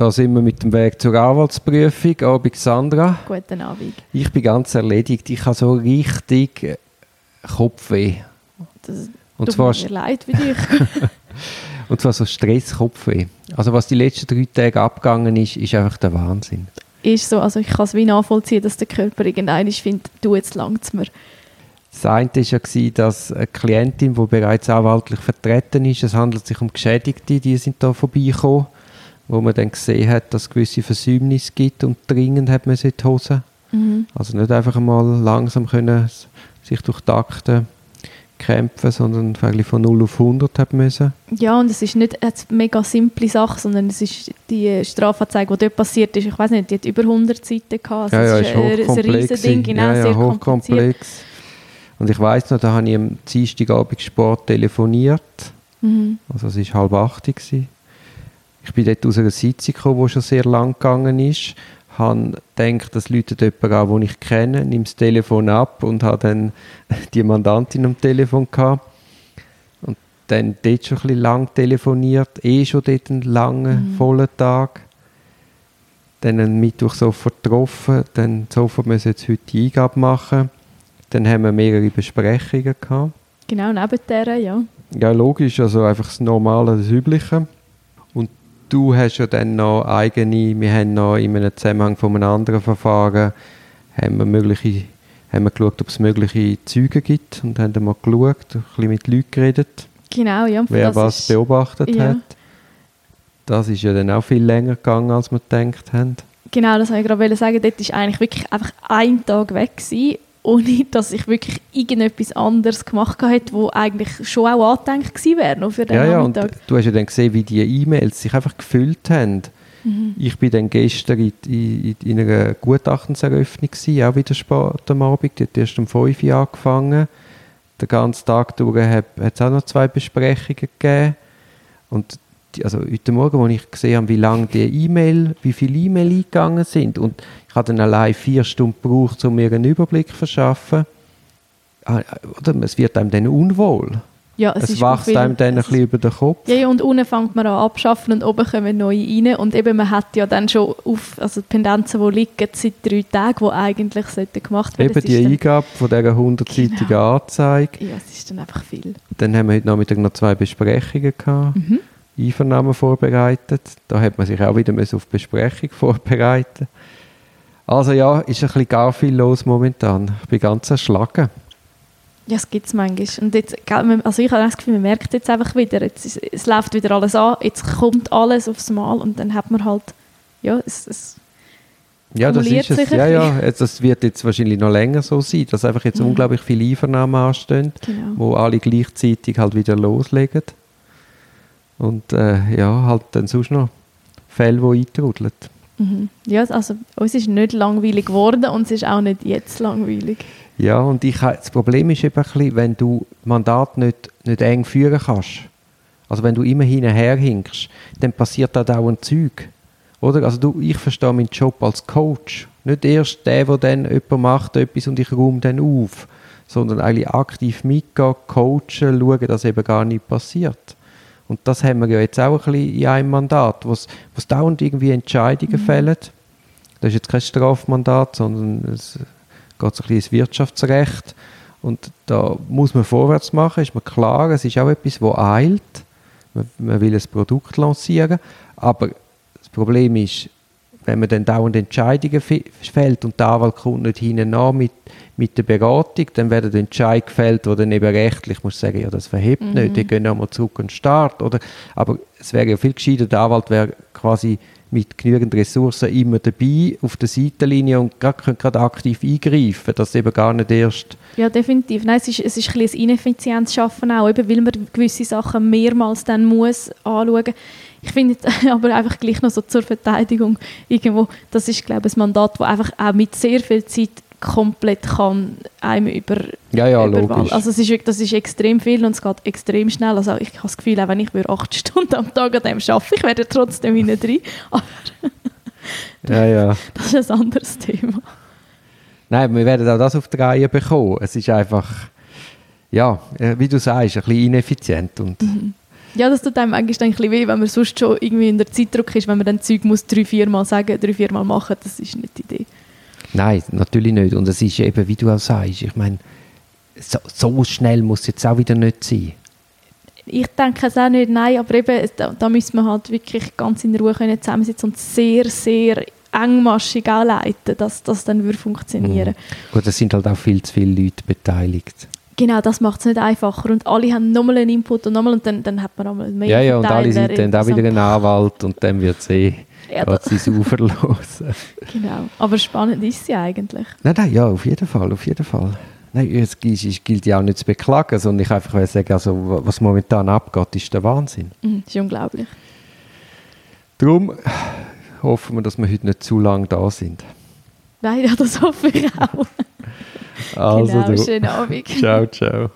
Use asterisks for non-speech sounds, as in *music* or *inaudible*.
Da sind wir mit dem Weg zur Anwaltsprüfung. Abend Sandra. Guten Abend. Ich bin ganz erledigt. Ich habe so richtig äh, Kopfweh. Das Und tut zwar, mir leid für dich. *laughs* *laughs* und zwar so Stress-Kopfweh. Also was die letzten drei Tage abgegangen ist, ist einfach der Wahnsinn. ist so, also ich kann es wie nachvollziehen, dass der Körper irgendeiner findet, du jetzt langt's mir. Das eine war ja, dass eine Klientin, die bereits anwaltlich vertreten ist, es handelt sich um Geschädigte, die sind da vorbeigekommen, wo man dann gesehen hat, dass es gewisse Versäumnisse gibt und dringend hat man sie in die Hose. Mhm. Also nicht einfach mal langsam können sich durch die Akten kämpfen, sondern eigentlich von 0 auf 100 hat müssen. Ja, und es ist nicht eine mega simple Sache, sondern es ist die Strafanzeige, die dort passiert ist, ich weiß nicht, die hat über 100 Seiten gehabt. Also ja, ja, es ist ein- ein hochkomplex. Riesending, genau, ja, ja, sehr hochkomplex. Und ich weiß noch, da habe ich am Dienstagabend Sport telefoniert. Mhm. Also es war halb acht. gewesen. Ich bin dort aus einer Sitzung gekommen, die schon sehr lang gegangen ist. Habe gedacht, das läutet jemand an, den ich kenne, nehme das Telefon ab und habe dann *laughs* die Mandantin am Telefon gehabt. Und dann dort schon ein bisschen lang telefoniert, eh schon dort einen langen, vollen Tag. Dann am Mittwoch sofort getroffen, dann sofort müssen wir jetzt heute die Eingabe machen. Dann haben wir mehrere Besprechungen gehabt. Genau, neben der, ja. Ja, logisch, also einfach das Normale, das Übliche. Du hast ja dann noch eigene, wir haben noch in einem Zusammenhang von einem anderen Verfahren, haben wir, mögliche, haben wir geschaut, ob es mögliche Zeugen gibt und haben dann mal geschaut, ein bisschen mit Leuten geredet, Genau, ja. wer das was ist- beobachtet ja. hat. Das ist ja dann auch viel länger gegangen, als wir gedacht haben. Genau, das wollte ich gerade sagen. Dort war eigentlich wirklich einfach ein Tag weg, gewesen, ohne dass ich wirklich irgendetwas anderes gemacht hätte, wo eigentlich schon auch angedenkt gewesen wäre, noch für den Ja, ja, und Nachmittag. du hast ja dann gesehen, wie die E-Mails sich einfach gefüllt haben. Mhm. Ich bin dann gestern in, in, in einer Gutachtenseröffnung gewesen, auch wieder spät am Abend, die hat erst um 5 Uhr angefangen. Den ganzen Tag durch hat es auch noch zwei Besprechungen gegeben. Und also heute Morgen, als ich gesehen habe, wie lange die E-Mail, wie viele E-Mail eingegangen sind und ich habe dann allein vier Stunden gebraucht, um mir einen Überblick zu verschaffen. Ah, Oder? Es wird einem dann unwohl. Ja, es, Es, wächst einem dann ein bisschen über den Kopf. Ja, ja, und unten fängt man an abschaffen und oben kommen neue rein. Und eben, man hat ja dann schon auf, also die Pendenzen, die liegen, seit drei Tagen, die eigentlich sollten gemacht werden. Eben die Eingabe von dieser 100-seitigen Genau. Anzeige. Ja, es ist dann einfach viel. Dann haben wir heute Nachmittag noch zwei Besprechungen gehabt. Mhm. Einvernahmen vorbereitet. Da hat man sich auch wieder auf die Besprechung vorbereiten. Also ja, ist ein bisschen gar viel los momentan. Ich bin ganz erschlagen. Ja, es gibt es manchmal. Und jetzt, also ich habe das Gefühl, man merkt jetzt einfach wieder, jetzt, ist- es läuft wieder alles an, jetzt kommt alles aufs Mal und dann hat man halt, ja, es, es Ja, das ist es. Ja, ja, jetzt, das wird jetzt wahrscheinlich noch länger so sein, dass einfach jetzt Mhm. unglaublich viele Einvernahmen anstehen, genau. wo alle gleichzeitig halt wieder loslegen. Und äh, ja, halt dann sonst noch Fälle, die eintrudeln. Mhm. Ja, also uns ist nicht langweilig geworden und es ist auch nicht jetzt langweilig. Ja, und ich, das Problem ist eben ein bisschen, wenn du Mandat nicht, nicht eng führen kannst, also wenn du immer hinterher hinkst, dann passiert da dauernd Zeug. Oder? Also du, ich verstehe meinen Job als Coach. Nicht erst der, der dann jemand macht etwas und ich räume dann auf, sondern eigentlich aktiv mitgehen, coachen, schauen, dass eben gar nichts passiert. Und das haben wir ja jetzt auch ein bisschen in einem Mandat, wo es wo es dauernd irgendwie Entscheidungen fällen. Das ist jetzt kein Strafmandat, sondern es geht so ein bisschen ins Wirtschaftsrecht. Und da muss man vorwärts machen, ist mir klar. Es ist auch etwas, das eilt. Man, man will ein Produkt lancieren. Aber das Problem ist, wenn man dann dauernd Entscheidungen fällt und der Anwalt kommt nicht hinten an mit, mit der Beratung, dann werden Entscheidungen gefällt, die dann eben rechtlich, muss sagen, ja, das verhebt nicht, die gehen nochmal zurück an den Start. Oder? Aber es wäre ja viel gescheiter, der Anwalt wäre quasi mit genügend Ressourcen immer dabei, auf der Seitenlinie und grad, könnte gerade aktiv eingreifen, dass eben gar nicht erst Ja, definitiv. Nein, es ist, es ist ein bisschen ineffizientes Schaffen auch, eben weil man gewisse Sachen mehrmals dann muss anschauen. Ich finde *laughs* aber einfach gleich noch so zur Verteidigung irgendwo, das ist glaube ich ein Mandat, das einfach auch mit sehr viel Zeit komplett kann einem über Ja, ja, logisch. Also es ist, wirklich- das ist extrem viel und es geht extrem schnell. Also ich habe das Gefühl, auch wenn ich würde acht *laughs* Stunden am Tag an dem arbeite, ich werde trotzdem hinten drin. *laughs* Aber ja, ja. das ist ein anderes Thema. Nein, wir werden auch das auf die Reihe bekommen. Es ist einfach, ja, äh, wie du sagst, ein bisschen ineffizient. Und Ja, das tut einem eigentlich dann ein bisschen weh, wenn man sonst schon irgendwie in der Zeitdruck ist, wenn man dann Zeug muss drei, vier Mal sagen, drei, vier Mal machen, das ist nicht die Idee. Nein, natürlich nicht. Und es ist eben, wie du auch sagst, ich meine, so, so schnell muss es jetzt auch wieder nicht sein. Ich denke es auch nicht, nein, aber eben, da, da müssen wir halt wirklich ganz in Ruhe können zusammensitzen und sehr, sehr engmaschig auch leiten, dass das dann würde funktionieren Mhm. Gut, es sind halt auch viel zu viele Leute beteiligt. Genau, das macht es nicht einfacher. Und alle haben nochmal einen Input und nochmal und dann, dann hat man nochmal mehr Ja, ja, und alle sind dann auch wieder ein. Anwalt und dann wird es eh Ja, sie sauber los. Genau, aber spannend ist sie eigentlich. Nein, nein, ja, auf jeden Fall, auf jeden Fall. Nein, es gilt, ja auch nicht zu beklagen, sondern ich einfach will sagen, also, wa- was momentan abgeht, ist der Wahnsinn. Mhm, ist unglaublich. Darum hoffen wir, dass wir heute nicht zu lange da sind. Nein, *laughs* ja, das hoffe ich auch. *laughs* Also, genau, du. schönen Abend. Ciao, ciao.